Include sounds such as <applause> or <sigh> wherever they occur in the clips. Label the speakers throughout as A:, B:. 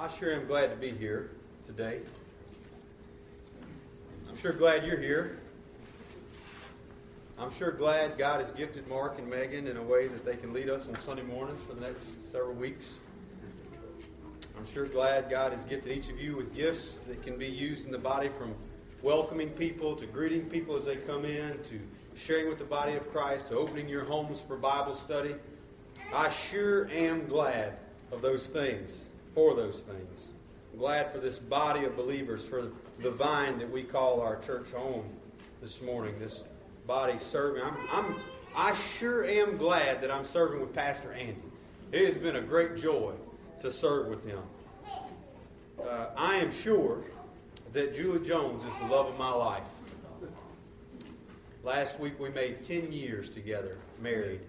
A: I sure am glad to be here today. I'm sure glad you're here. I'm sure glad God has gifted Mark and Megan in a way that they can lead us on Sunday mornings for the next several weeks. I'm sure glad God has gifted each of you with gifts that can be used in the body from welcoming people to greeting people as they come in to sharing with the body of Christ to opening your homes for Bible study. I sure am glad of those things, for those things. I'm glad for this body of believers, for the vine that we call our church home this morning, this body serving. I'm, I'm, I sure am glad that I'm serving with Pastor Andy. It has been a great joy to serve with him. Uh, I am sure that Julie Jones is the love of my life. Last week we made 10 years together, married.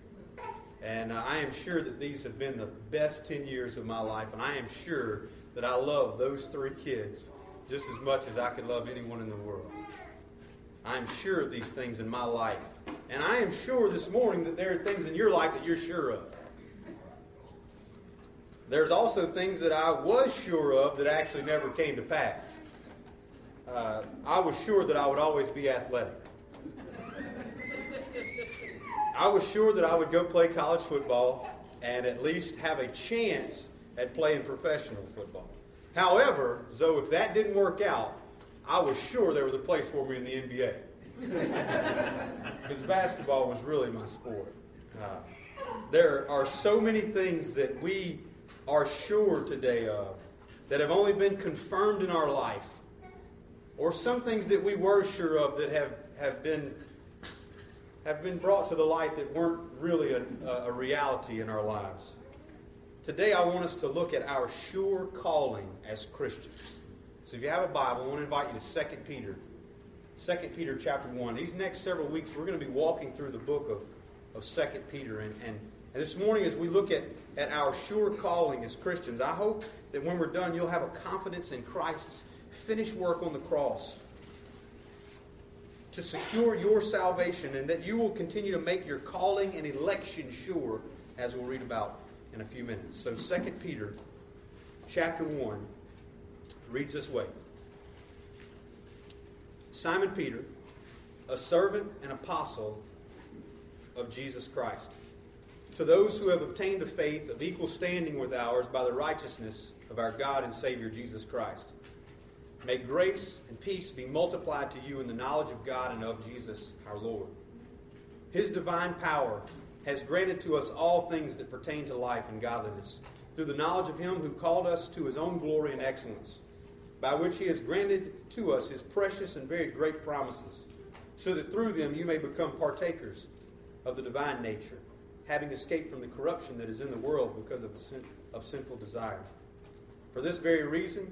A: And uh, I am sure that these have been the best 10 years of my life. And I am sure that I love those three kids just as much as I could love anyone in the world. I am sure of these things in my life. And I am sure this morning that there are things in your life that you're sure of. There's also things that I was sure of that actually never came to pass. Uh, I was sure that I would always be athletic. I was sure that I would go play college football and at least have a chance at playing professional football. However, though if that didn't work out, I was sure there was a place for me in the NBA. Because <laughs> basketball was really my sport. Uh, there are so many things that we are sure today of that have only been confirmed in our life, or some things that we were sure of that have, have been have been brought to the light that weren't really a, a reality in our lives. Today, I want us to look at our sure calling as Christians. So, if you have a Bible, I want to invite you to 2 Peter. 2 Peter chapter 1. These next several weeks, we're going to be walking through the book of, of 2 Peter. And, and, and this morning, as we look at, at our sure calling as Christians, I hope that when we're done, you'll have a confidence in Christ's finished work on the cross to secure your salvation and that you will continue to make your calling and election sure, as we'll read about in a few minutes. So 2 Peter chapter 1 reads this way. Simon Peter, a servant and apostle of Jesus Christ, to those who have obtained a faith of equal standing with ours by the righteousness of our God and Savior Jesus Christ May grace and peace be multiplied to you in the knowledge of God and of Jesus our Lord. His divine power has granted to us all things that pertain to life and godliness, through the knowledge of Him who called us to His own glory and excellence, by which He has granted to us His precious and very great promises, so that through them you may become partakers of the divine nature, having escaped from the corruption that is in the world because of, sin- of sinful desire. For this very reason,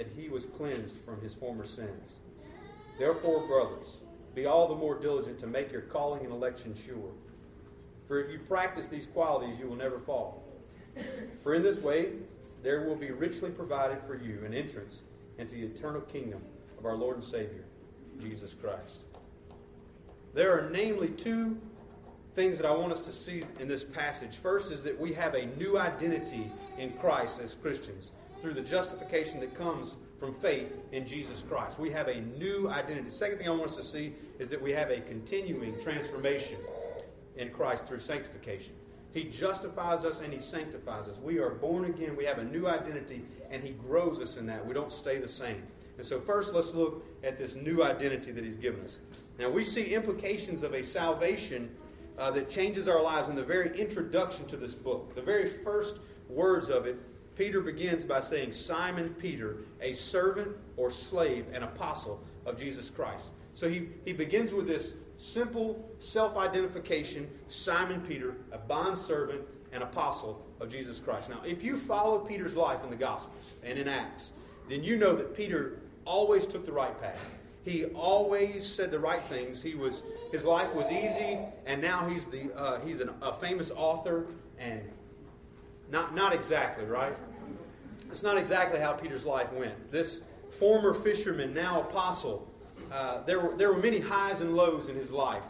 A: that he was cleansed from his former sins. Therefore, brothers, be all the more diligent to make your calling and election sure. For if you practice these qualities, you will never fall. For in this way, there will be richly provided for you an entrance into the eternal kingdom of our Lord and Savior, Jesus Christ. There are namely two things that I want us to see in this passage. First is that we have a new identity in Christ as Christians through the justification that comes from faith in Jesus Christ. We have a new identity. The second thing I want us to see is that we have a continuing transformation in Christ through sanctification. He justifies us and He sanctifies us. We are born again. We have a new identity, and He grows us in that. We don't stay the same. And so, first, let's look at this new identity that He's given us. Now, we see implications of a salvation uh, that changes our lives in the very introduction to this book. The very first words of it Peter begins by saying, Simon Peter, a servant or slave and apostle of Jesus Christ. So he, he begins with this simple self identification Simon Peter, a bondservant and apostle of Jesus Christ. Now, if you follow Peter's life in the Gospels and in Acts, then you know that Peter always took the right path. He always said the right things. He was his life was easy, and now he's the uh, he's an, a famous author, and not not exactly right. It's not exactly how Peter's life went. This former fisherman, now apostle, uh, there were there were many highs and lows in his life.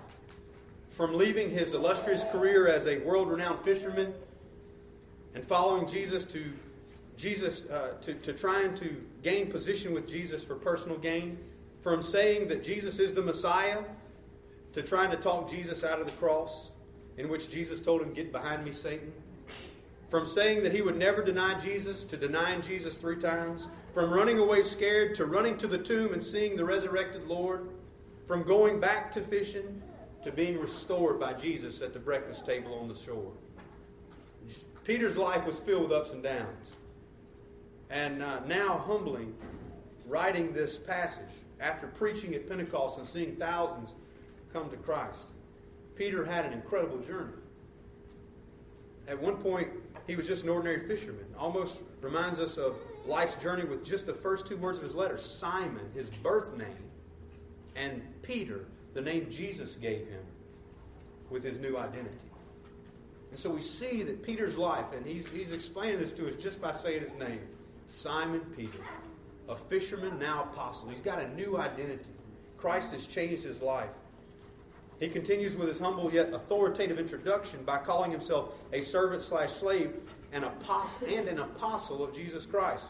A: From leaving his illustrious career as a world-renowned fisherman and following Jesus to Jesus uh, to, to trying to gain position with Jesus for personal gain, from saying that Jesus is the Messiah to trying to talk Jesus out of the cross, in which Jesus told him, Get behind me, Satan. From saying that he would never deny Jesus to denying Jesus three times. From running away scared to running to the tomb and seeing the resurrected Lord. From going back to fishing to being restored by Jesus at the breakfast table on the shore. Peter's life was filled with ups and downs and uh, now humbling, writing this passage after preaching at Pentecost and seeing thousands come to Christ. Peter had an incredible journey. At one point, he was just an ordinary fisherman. Almost reminds us of life's journey with just the first two words of his letter Simon, his birth name, and Peter, the name Jesus gave him with his new identity. And so we see that Peter's life, and he's, he's explaining this to us just by saying his name. Simon Peter, a fisherman, now apostle. He's got a new identity. Christ has changed his life. He continues with his humble yet authoritative introduction by calling himself a servant slash slave and, apostle, and an apostle of Jesus Christ.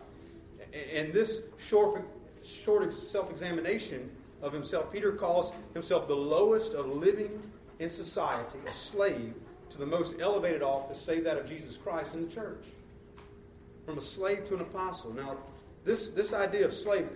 A: And this short, short self examination of himself, Peter calls himself the lowest of living in society, a slave to the most elevated office, save that of Jesus Christ in the church from a slave to an apostle. Now, this, this idea of slave,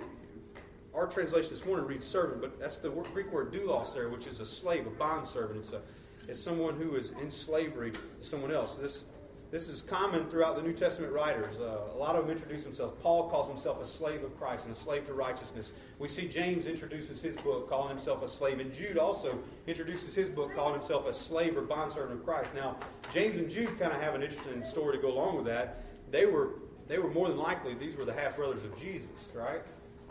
A: our translation this morning reads servant, but that's the Greek word doulos there, which is a slave, a bond servant. It's, a, it's someone who is in slavery to someone else. This, this is common throughout the New Testament writers. Uh, a lot of them introduce themselves. Paul calls himself a slave of Christ and a slave to righteousness. We see James introduces his book calling himself a slave, and Jude also introduces his book calling himself a slave or bondservant of Christ. Now, James and Jude kind of have an interesting story to go along with that. They were they were more than likely, these were the half brothers of Jesus, right?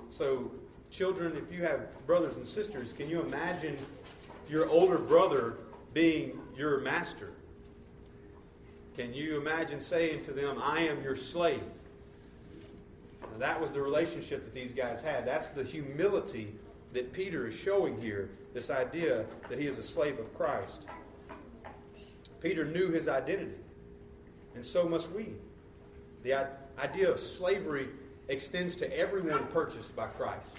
A: So, children, if you have brothers and sisters, can you imagine your older brother being your master? Can you imagine saying to them, I am your slave? Now, that was the relationship that these guys had. That's the humility that Peter is showing here this idea that he is a slave of Christ. Peter knew his identity, and so must we. The, idea of slavery extends to everyone purchased by Christ.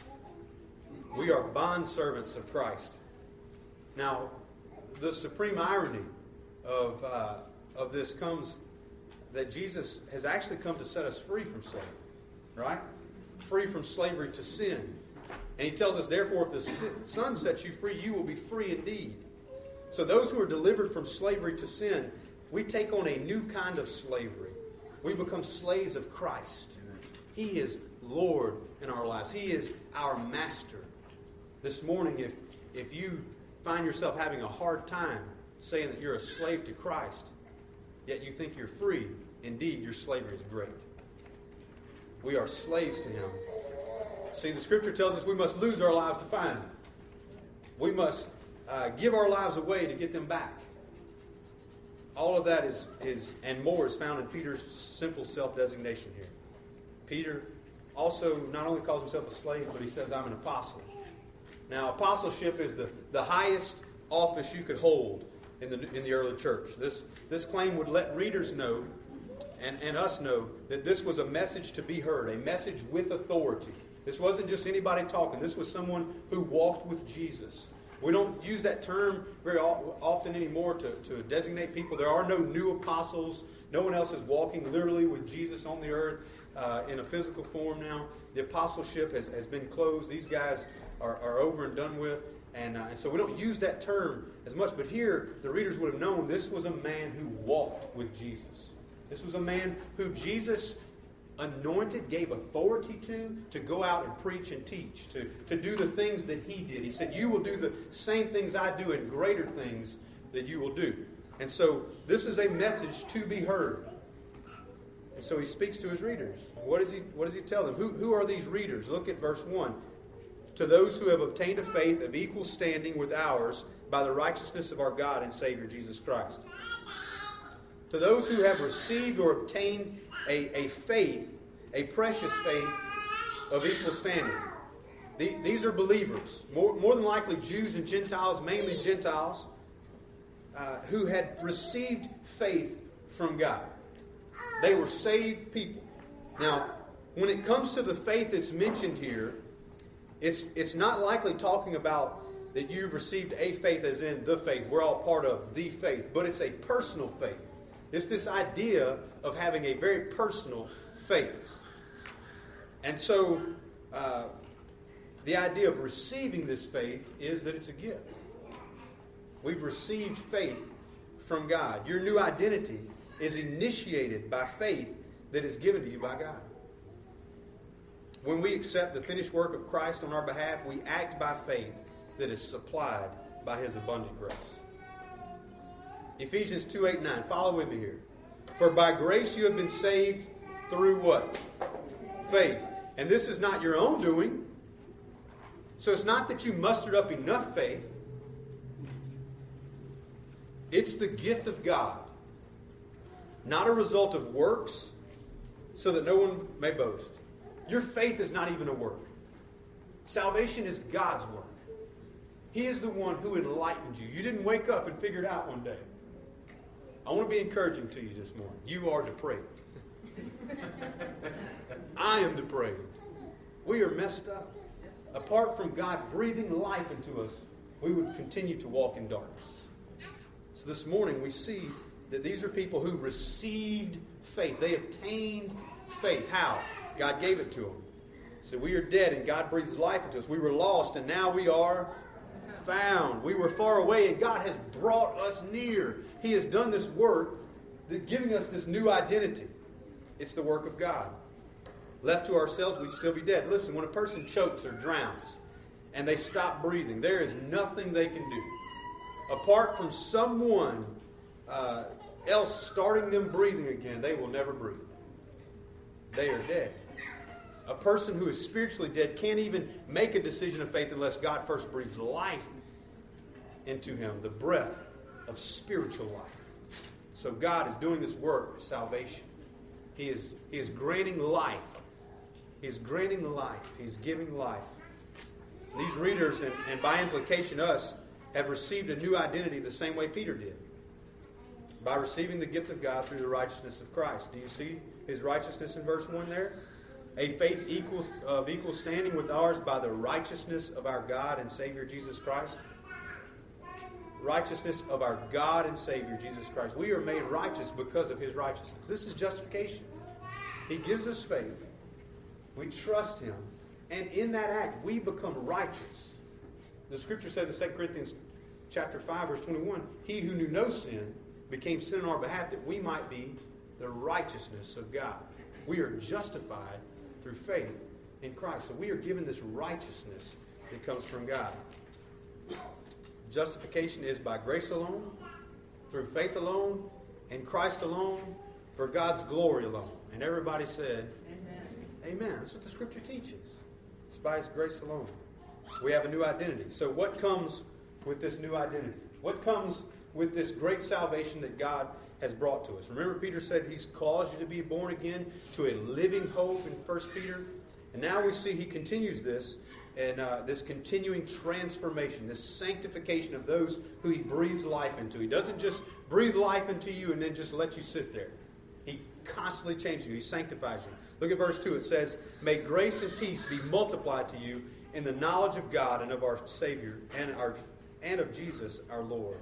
A: We are bond servants of Christ. Now, the supreme irony of, uh, of this comes that Jesus has actually come to set us free from slavery, right? Free from slavery to sin. And he tells us, therefore, if the Son sets you free, you will be free indeed. So, those who are delivered from slavery to sin, we take on a new kind of slavery we become slaves of Christ. He is Lord in our lives. He is our master. This morning, if, if you find yourself having a hard time saying that you're a slave to Christ, yet you think you're free, indeed, your slavery is great. We are slaves to Him. See, the Scripture tells us we must lose our lives to find them. We must uh, give our lives away to get them back all of that is, is and more is found in Peter's simple self designation here. Peter also not only calls himself a slave, but he says, I'm an apostle. Now, apostleship is the, the highest office you could hold in the, in the early church. This, this claim would let readers know and, and us know that this was a message to be heard, a message with authority. This wasn't just anybody talking, this was someone who walked with Jesus. We don't use that term very often anymore to, to designate people. There are no new apostles. No one else is walking literally with Jesus on the earth uh, in a physical form now. The apostleship has, has been closed. These guys are, are over and done with. And, uh, and so we don't use that term as much. But here, the readers would have known this was a man who walked with Jesus. This was a man who Jesus anointed, gave authority to, to go out and preach and teach, to, to do the things that he did. He said, You will do the same things I do and greater things that you will do. And so this is a message to be heard. And so he speaks to his readers. What does he, what does he tell them? Who, who are these readers? Look at verse 1. To those who have obtained a faith of equal standing with ours by the righteousness of our God and Savior Jesus Christ. To those who have received or obtained a, a faith, a precious faith of equal standing. The, these are believers, more, more than likely Jews and Gentiles, mainly Gentiles, uh, who had received faith from God. They were saved people. Now, when it comes to the faith that's mentioned here, it's, it's not likely talking about that you've received a faith as in the faith. We're all part of the faith, but it's a personal faith. It's this idea of having a very personal faith. And so, uh, the idea of receiving this faith is that it's a gift. We've received faith from God. Your new identity is initiated by faith that is given to you by God. When we accept the finished work of Christ on our behalf, we act by faith that is supplied by his abundant grace. Ephesians 2 8 9. Follow with me here. For by grace you have been saved through what? Faith. And this is not your own doing. So it's not that you mustered up enough faith. It's the gift of God, not a result of works, so that no one may boast. Your faith is not even a work. Salvation is God's work. He is the one who enlightened you. You didn't wake up and figure it out one day. I want to be encouraging to you this morning. You are depraved. <laughs> I am depraved. We are messed up. Apart from God breathing life into us, we would continue to walk in darkness. So this morning we see that these are people who received faith. They obtained faith. How? God gave it to them. So we are dead and God breathes life into us. We were lost and now we are found. We were far away and God has brought us near. He has done this work, giving us this new identity. It's the work of God. Left to ourselves, we'd still be dead. Listen, when a person chokes or drowns and they stop breathing, there is nothing they can do. Apart from someone uh, else starting them breathing again, they will never breathe. They are dead. A person who is spiritually dead can't even make a decision of faith unless God first breathes life into him, the breath of spiritual life. So God is doing this work of salvation. He is, he is granting life. He's granting life. He's giving life. These readers, and, and by implication us, have received a new identity the same way Peter did. By receiving the gift of God through the righteousness of Christ. Do you see his righteousness in verse 1 there? A faith of equal standing with ours by the righteousness of our God and Savior Jesus Christ righteousness of our God and Savior, Jesus Christ. We are made righteous because of his righteousness. This is justification. He gives us faith. We trust him. And in that act, we become righteous. The scripture says in 2 Corinthians chapter 5, verse 21, he who knew no sin became sin on our behalf that we might be the righteousness of God. We are justified through faith in Christ. So we are given this righteousness that comes from God. Justification is by grace alone, through faith alone, in Christ alone, for God's glory alone. And everybody said, Amen. Amen. That's what the scripture teaches. It's by His grace alone. We have a new identity. So, what comes with this new identity? What comes with this great salvation that God has brought to us? Remember, Peter said He's caused you to be born again to a living hope in 1 Peter? And now we see He continues this and uh, this continuing transformation, this sanctification of those who He breathes life into. He doesn't just breathe life into you and then just let you sit there. He constantly changes you, He sanctifies you. Look at verse 2. It says, May grace and peace be multiplied to you in the knowledge of God and of our Savior and, our, and of Jesus our Lord.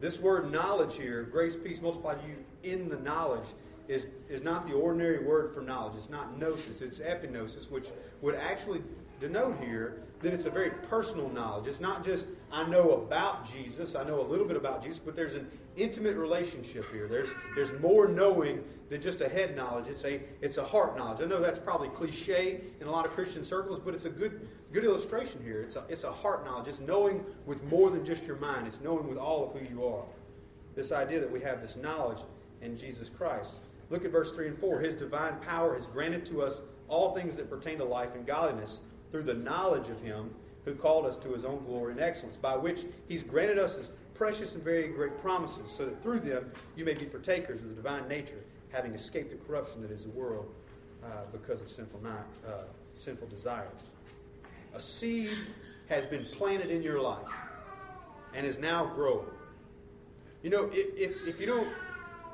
A: This word knowledge here, grace, peace, multiplied you in the knowledge, is, is not the ordinary word for knowledge. It's not gnosis, it's epignosis, which would actually denote here that it's a very personal knowledge. It's not just I know about Jesus, I know a little bit about Jesus, but there's an intimate relationship here. There's there's more knowing than just a head knowledge. It's a it's a heart knowledge. I know that's probably cliche in a lot of Christian circles, but it's a good good illustration here. It's a it's a heart knowledge. It's knowing with more than just your mind. It's knowing with all of who you are. this idea that we have this knowledge in Jesus Christ. Look at verse 3 and 4. His divine power has granted to us all things that pertain to life and godliness through the knowledge of Him who called us to His own glory and excellence, by which He's granted us His precious and very great promises, so that through them you may be partakers of the divine nature, having escaped the corruption that is the world uh, because of sinful, not, uh, sinful desires. A seed has been planted in your life and is now growing. You know, if, if, if you don't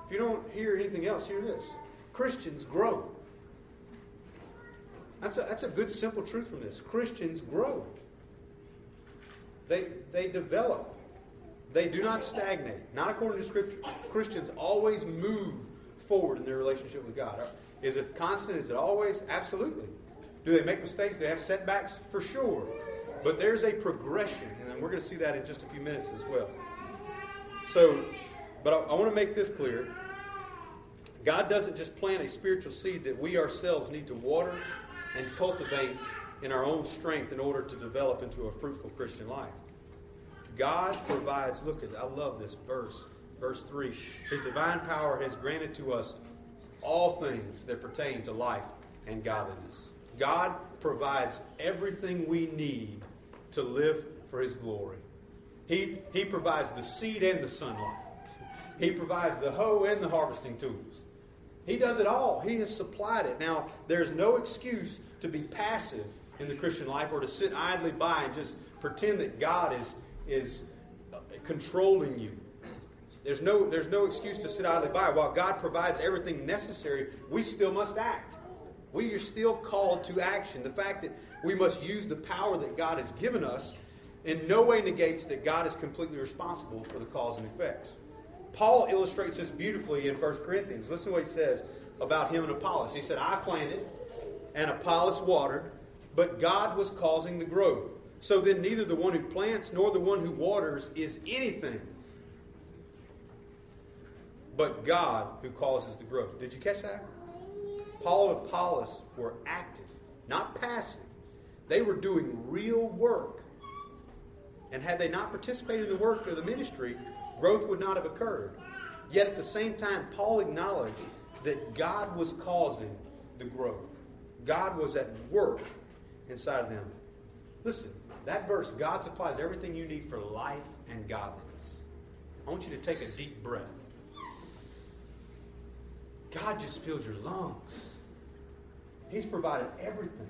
A: if you don't hear anything else, hear this. Christians grow. That's a, that's a good, simple truth from this. Christians grow. They, they develop. They do not stagnate. Not according to Scripture. Christians always move forward in their relationship with God. Is it constant? Is it always? Absolutely. Do they make mistakes? Do they have setbacks? For sure. But there's a progression, and we're going to see that in just a few minutes as well. So, but I, I want to make this clear. God doesn't just plant a spiritual seed that we ourselves need to water and cultivate in our own strength in order to develop into a fruitful Christian life. God provides, look at, I love this verse, verse 3. His divine power has granted to us all things that pertain to life and godliness. God provides everything we need to live for His glory. He, he provides the seed and the sunlight. He provides the hoe and the harvesting tools. He does it all. He has supplied it. Now, there's no excuse to be passive in the Christian life or to sit idly by and just pretend that God is, is controlling you. There's no, there's no excuse to sit idly by. While God provides everything necessary, we still must act. We are still called to action. The fact that we must use the power that God has given us in no way negates that God is completely responsible for the cause and effects. Paul illustrates this beautifully in 1 Corinthians. Listen to what he says about him and Apollos. He said, I planted and Apollos watered, but God was causing the growth. So then neither the one who plants nor the one who waters is anything, but God who causes the growth. Did you catch that? Paul and Apollos were active, not passive. They were doing real work. And had they not participated in the work of the ministry, growth would not have occurred. Yet at the same time, Paul acknowledged that God was causing the growth. God was at work inside of them. Listen, that verse, God supplies everything you need for life and godliness. I want you to take a deep breath. God just filled your lungs. He's provided everything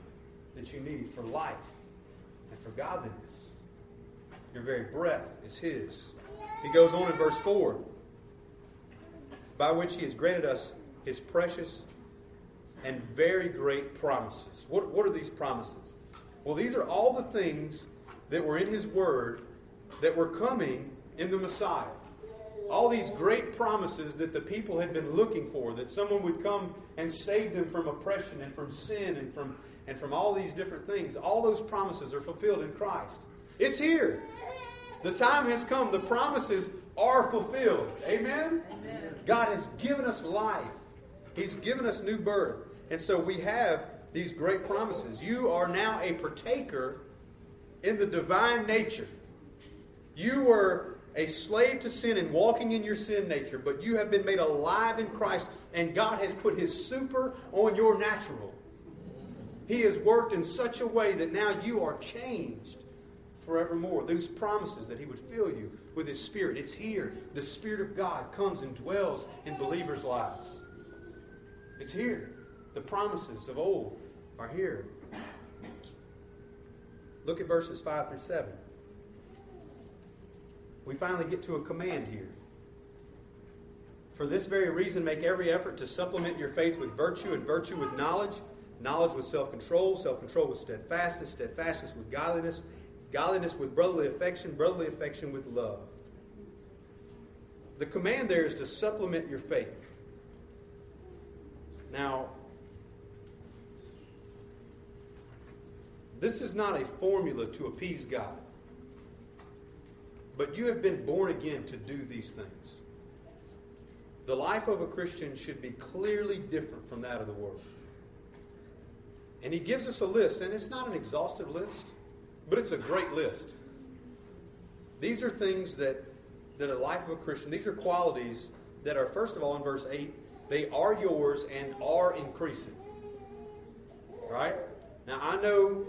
A: that you need for life and for godliness. Your very breath is His. He goes on in verse 4 by which He has granted us His precious and very great promises. What, what are these promises? Well, these are all the things that were in His Word that were coming in the Messiah. All these great promises that the people had been looking for, that someone would come and save them from oppression and from sin and from, and from all these different things. All those promises are fulfilled in Christ. It's here. The time has come. The promises are fulfilled. Amen? Amen? God has given us life, He's given us new birth. And so we have these great promises. You are now a partaker in the divine nature. You were a slave to sin and walking in your sin nature, but you have been made alive in Christ, and God has put His super on your natural. He has worked in such a way that now you are changed forevermore. Those promises that He would fill you with His Spirit. It's here. The Spirit of God comes and dwells in believers' lives. It's here. The promises of old are here. Look at verses 5 through 7. We finally get to a command here. For this very reason, make every effort to supplement your faith with virtue, and virtue with knowledge, knowledge with self control, self control with steadfastness, steadfastness with godliness, godliness with brotherly affection, brotherly affection with love. The command there is to supplement your faith. Now, this is not a formula to appease God. But you have been born again to do these things. The life of a Christian should be clearly different from that of the world. And he gives us a list, and it's not an exhaustive list. But it's a great list. These are things that that a life of a Christian, these are qualities that are, first of all, in verse 8, they are yours and are increasing. Right? Now, I know,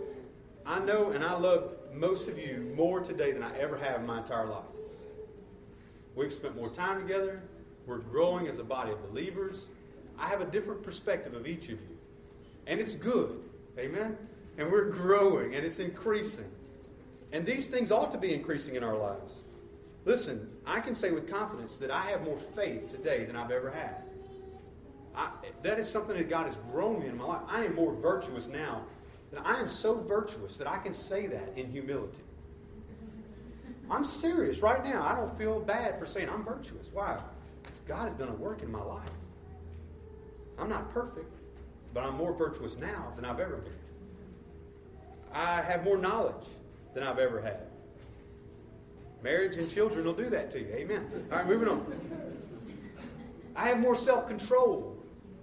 A: I know, and I love most of you more today than I ever have in my entire life. We've spent more time together. We're growing as a body of believers. I have a different perspective of each of you. And it's good. Amen? And we're growing and it's increasing. And these things ought to be increasing in our lives. Listen, I can say with confidence that I have more faith today than I've ever had. I, that is something that God has grown me in my life. I am more virtuous now. Than I am so virtuous that I can say that in humility. I'm serious right now. I don't feel bad for saying I'm virtuous. Why? Because God has done a work in my life. I'm not perfect, but I'm more virtuous now than I've ever been. I have more knowledge than I've ever had. Marriage and children will do that to you. Amen. All right, moving on. I have more self control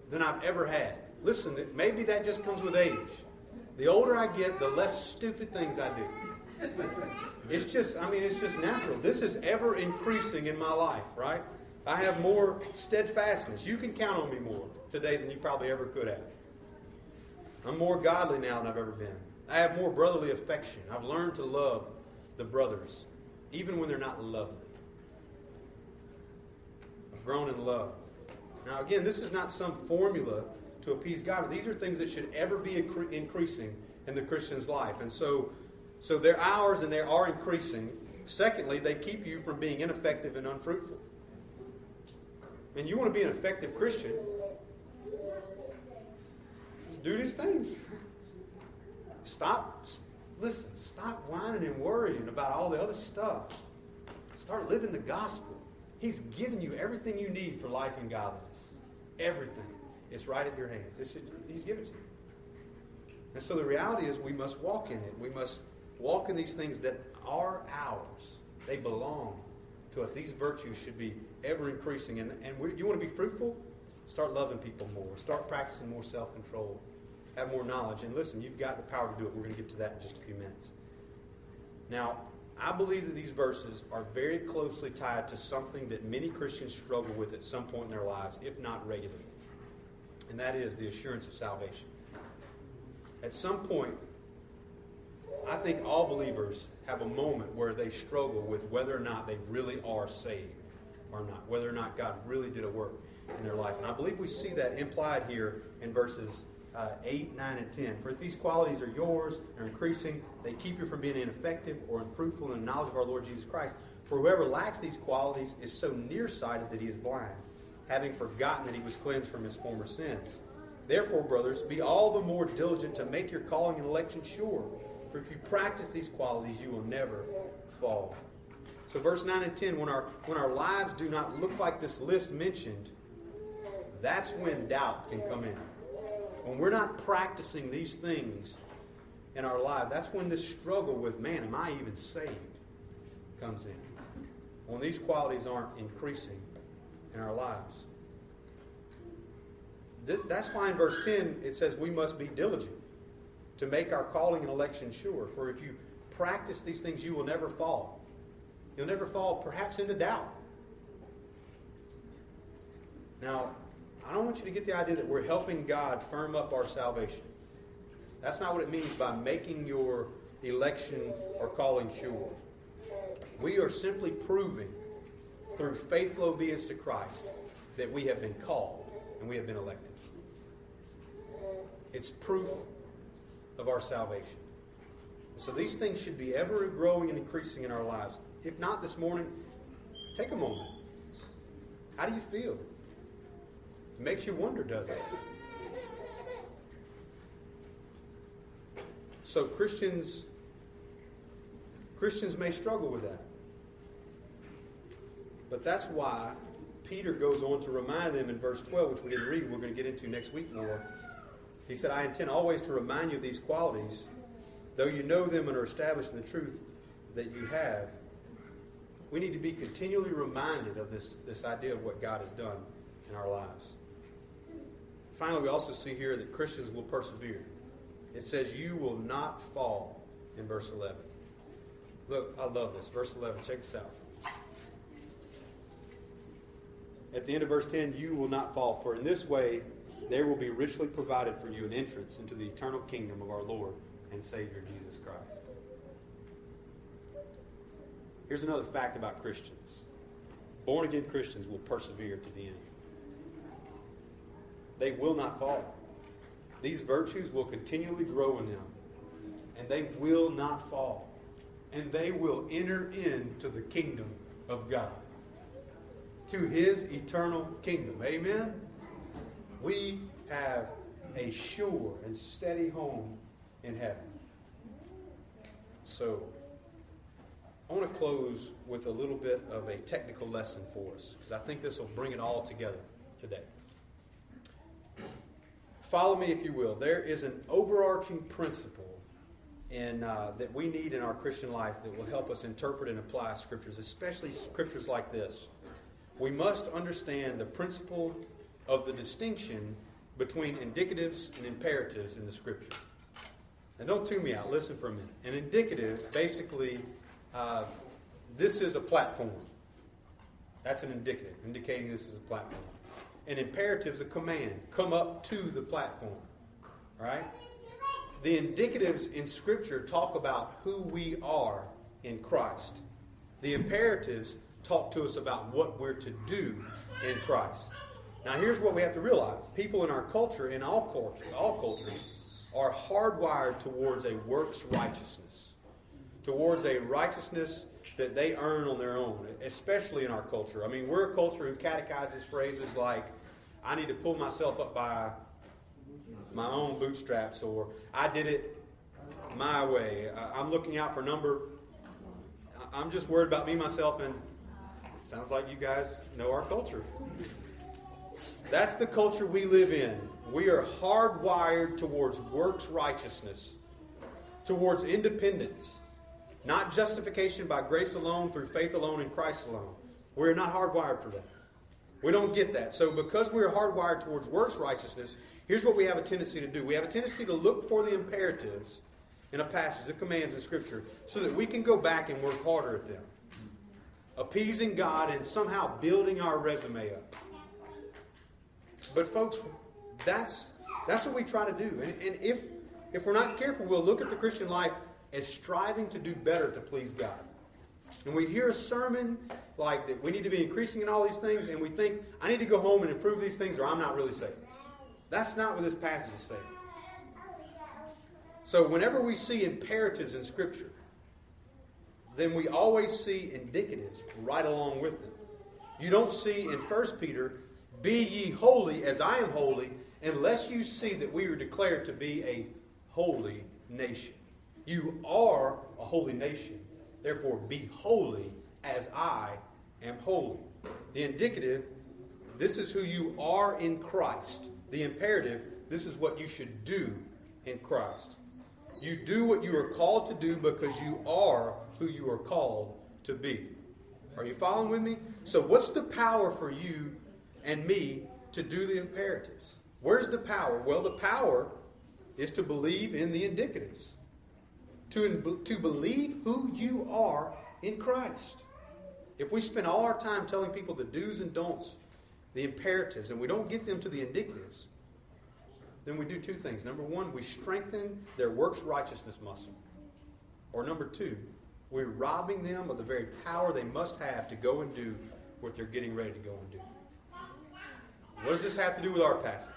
A: than I've ever had. Listen, maybe that just comes with age. The older I get, the less stupid things I do. It's just, I mean, it's just natural. This is ever increasing in my life, right? I have more steadfastness. You can count on me more today than you probably ever could have. I'm more godly now than I've ever been. I have more brotherly affection. I've learned to love the brothers, even when they're not lovely. I've grown in love. Now, again, this is not some formula to appease God, but these are things that should ever be increasing in the Christian's life. And so, so they're ours and they are increasing. Secondly, they keep you from being ineffective and unfruitful. And you want to be an effective Christian, do these things. Stop, listen, stop whining and worrying about all the other stuff. Start living the gospel. He's given you everything you need for life and godliness. Everything. It's right at your hands. Should, he's given to you. And so the reality is we must walk in it. We must walk in these things that are ours. They belong to us. These virtues should be ever increasing. And, and you want to be fruitful? Start loving people more. Start practicing more self control have more knowledge. And listen, you've got the power to do it. We're going to get to that in just a few minutes. Now, I believe that these verses are very closely tied to something that many Christians struggle with at some point in their lives, if not regularly. And that is the assurance of salvation. At some point, I think all believers have a moment where they struggle with whether or not they really are saved or not, whether or not God really did a work in their life. And I believe we see that implied here in verses uh, 8, 9, and 10. For if these qualities are yours and are increasing, they keep you from being ineffective or unfruitful in the knowledge of our Lord Jesus Christ. For whoever lacks these qualities is so nearsighted that he is blind, having forgotten that he was cleansed from his former sins. Therefore, brothers, be all the more diligent to make your calling and election sure. For if you practice these qualities, you will never fall. So, verse 9 and 10, when our, when our lives do not look like this list mentioned, that's when doubt can come in. When we're not practicing these things in our life, that's when this struggle with, man, am I even saved, comes in. When these qualities aren't increasing in our lives. That's why in verse 10 it says we must be diligent to make our calling and election sure. For if you practice these things, you will never fall. You'll never fall, perhaps, into doubt. Now, I don't want you to get the idea that we're helping God firm up our salvation. That's not what it means by making your election or calling sure. We are simply proving through faithful obedience to Christ that we have been called and we have been elected. It's proof of our salvation. So these things should be ever growing and increasing in our lives. If not this morning, take a moment. How do you feel? It makes you wonder, doesn't it? So Christians Christians may struggle with that. But that's why Peter goes on to remind them in verse 12, which we didn't read, we're going to get into next week more. He said, I intend always to remind you of these qualities, though you know them and are established in the truth that you have. We need to be continually reminded of this, this idea of what God has done in our lives. Finally, we also see here that Christians will persevere. It says, You will not fall in verse 11. Look, I love this. Verse 11, check this out. At the end of verse 10, you will not fall, for in this way there will be richly provided for you an entrance into the eternal kingdom of our Lord and Savior Jesus Christ. Here's another fact about Christians born again Christians will persevere to the end, they will not fall. These virtues will continually grow in them, and they will not fall. And they will enter into the kingdom of God, to his eternal kingdom. Amen? We have a sure and steady home in heaven. So, I want to close with a little bit of a technical lesson for us, because I think this will bring it all together today. Follow me, if you will. There is an overarching principle in, uh, that we need in our Christian life that will help us interpret and apply scriptures, especially scriptures like this. We must understand the principle of the distinction between indicatives and imperatives in the scripture. And don't tune me out. Listen for a minute. An indicative, basically, uh, this is a platform. That's an indicative, indicating this is a platform. An imperative is a command. Come up to the platform. Right? The indicatives in Scripture talk about who we are in Christ. The imperatives talk to us about what we're to do in Christ. Now, here's what we have to realize: people in our culture, in all cultures, all cultures, are hardwired towards a works righteousness, towards a righteousness that they earn on their own, especially in our culture. I mean, we're a culture who catechizes phrases like, I need to pull myself up by my own bootstraps, or I did it my way. I'm looking out for number. I'm just worried about me, myself, and sounds like you guys know our culture. That's the culture we live in. We are hardwired towards works righteousness, towards independence not justification by grace alone, through faith alone, in Christ alone. We're not hardwired for that. We don't get that. So, because we're hardwired towards works righteousness, here's what we have a tendency to do we have a tendency to look for the imperatives in a passage, the commands in Scripture, so that we can go back and work harder at them. Appeasing God and somehow building our resume up. But, folks, that's, that's what we try to do. And, and if, if we're not careful, we'll look at the Christian life as striving to do better to please God. And we hear a sermon like that we need to be increasing in all these things, and we think, I need to go home and improve these things, or I'm not really saved. That's not what this passage is saying. So, whenever we see imperatives in Scripture, then we always see indicatives right along with them. You don't see in 1 Peter, Be ye holy as I am holy, unless you see that we are declared to be a holy nation. You are a holy nation. Therefore, be holy as I am holy. The indicative, this is who you are in Christ. The imperative, this is what you should do in Christ. You do what you are called to do because you are who you are called to be. Are you following with me? So, what's the power for you and me to do the imperatives? Where's the power? Well, the power is to believe in the indicatives to, to believe who you are in Christ. If we spend all our time telling people the do's and don'ts, the imperatives, and we don't get them to the indicatives, then we do two things. Number one, we strengthen their works righteousness muscle. Or number two, we're robbing them of the very power they must have to go and do what they're getting ready to go and do. What does this have to do with our passage?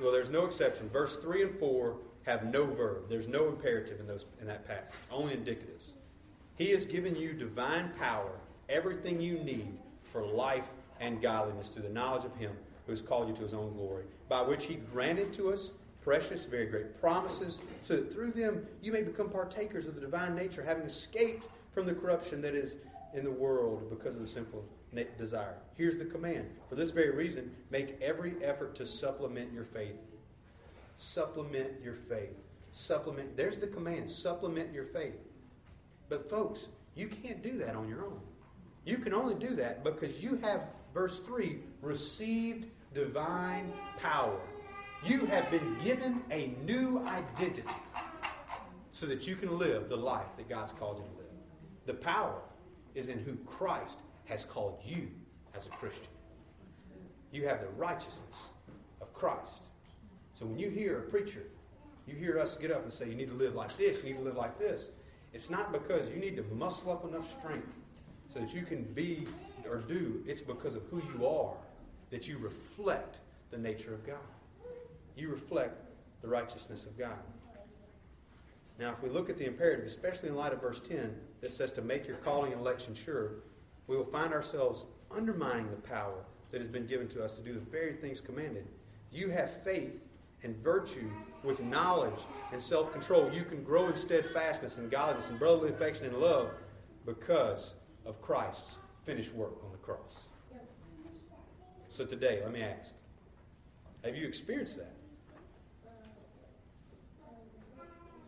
A: Well, there's no exception. Verse 3 and 4 have no verb. There's no imperative in those in that passage. Only indicatives. He has given you divine power, everything you need for life and godliness through the knowledge of him who has called you to his own glory, by which he granted to us precious, very great promises, so that through them you may become partakers of the divine nature, having escaped from the corruption that is in the world because of the sinful desire. Here's the command. For this very reason, make every effort to supplement your faith supplement your faith. Supplement, there's the command supplement your faith. But, folks, you can't do that on your own. You can only do that because you have, verse 3, received divine power. You have been given a new identity so that you can live the life that God's called you to live. The power is in who Christ has called you as a Christian. You have the righteousness of Christ. So when you hear a preacher, you hear us get up and say, you need to live like this, you need to live like this, it's not because you need to muscle up enough strength so that you can be or do. It's because of who you are that you reflect the nature of God. You reflect the righteousness of God. Now, if we look at the imperative, especially in light of verse 10, that says to make your calling and election sure, we will find ourselves undermining the power that has been given to us to do the very things commanded. You have faith and virtue with knowledge and self control. You can grow in steadfastness and godliness and brotherly affection and love because of Christ's finished work on the cross. So today, let me ask have you experienced that?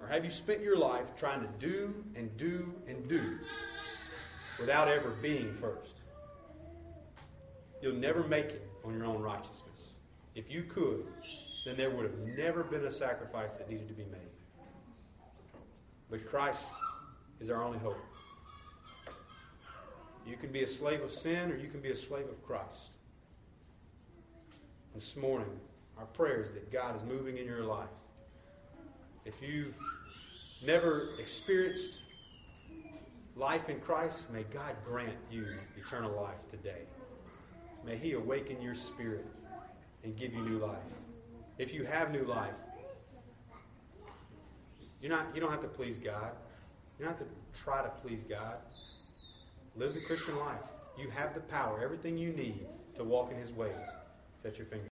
A: Or have you spent your life trying to do and do and do without ever being first? You'll never make it on your own righteousness. If you could, then there would have never been a sacrifice that needed to be made. But Christ is our only hope. You can be a slave of sin or you can be a slave of Christ. This morning, our prayer is that God is moving in your life. If you've never experienced life in Christ, may God grant you eternal life today. May He awaken your spirit and give you new life. If you have new life, you're not, you don't have to please God. You don't have to try to please God. Live the Christian life. You have the power, everything you need to walk in His ways. Set your finger.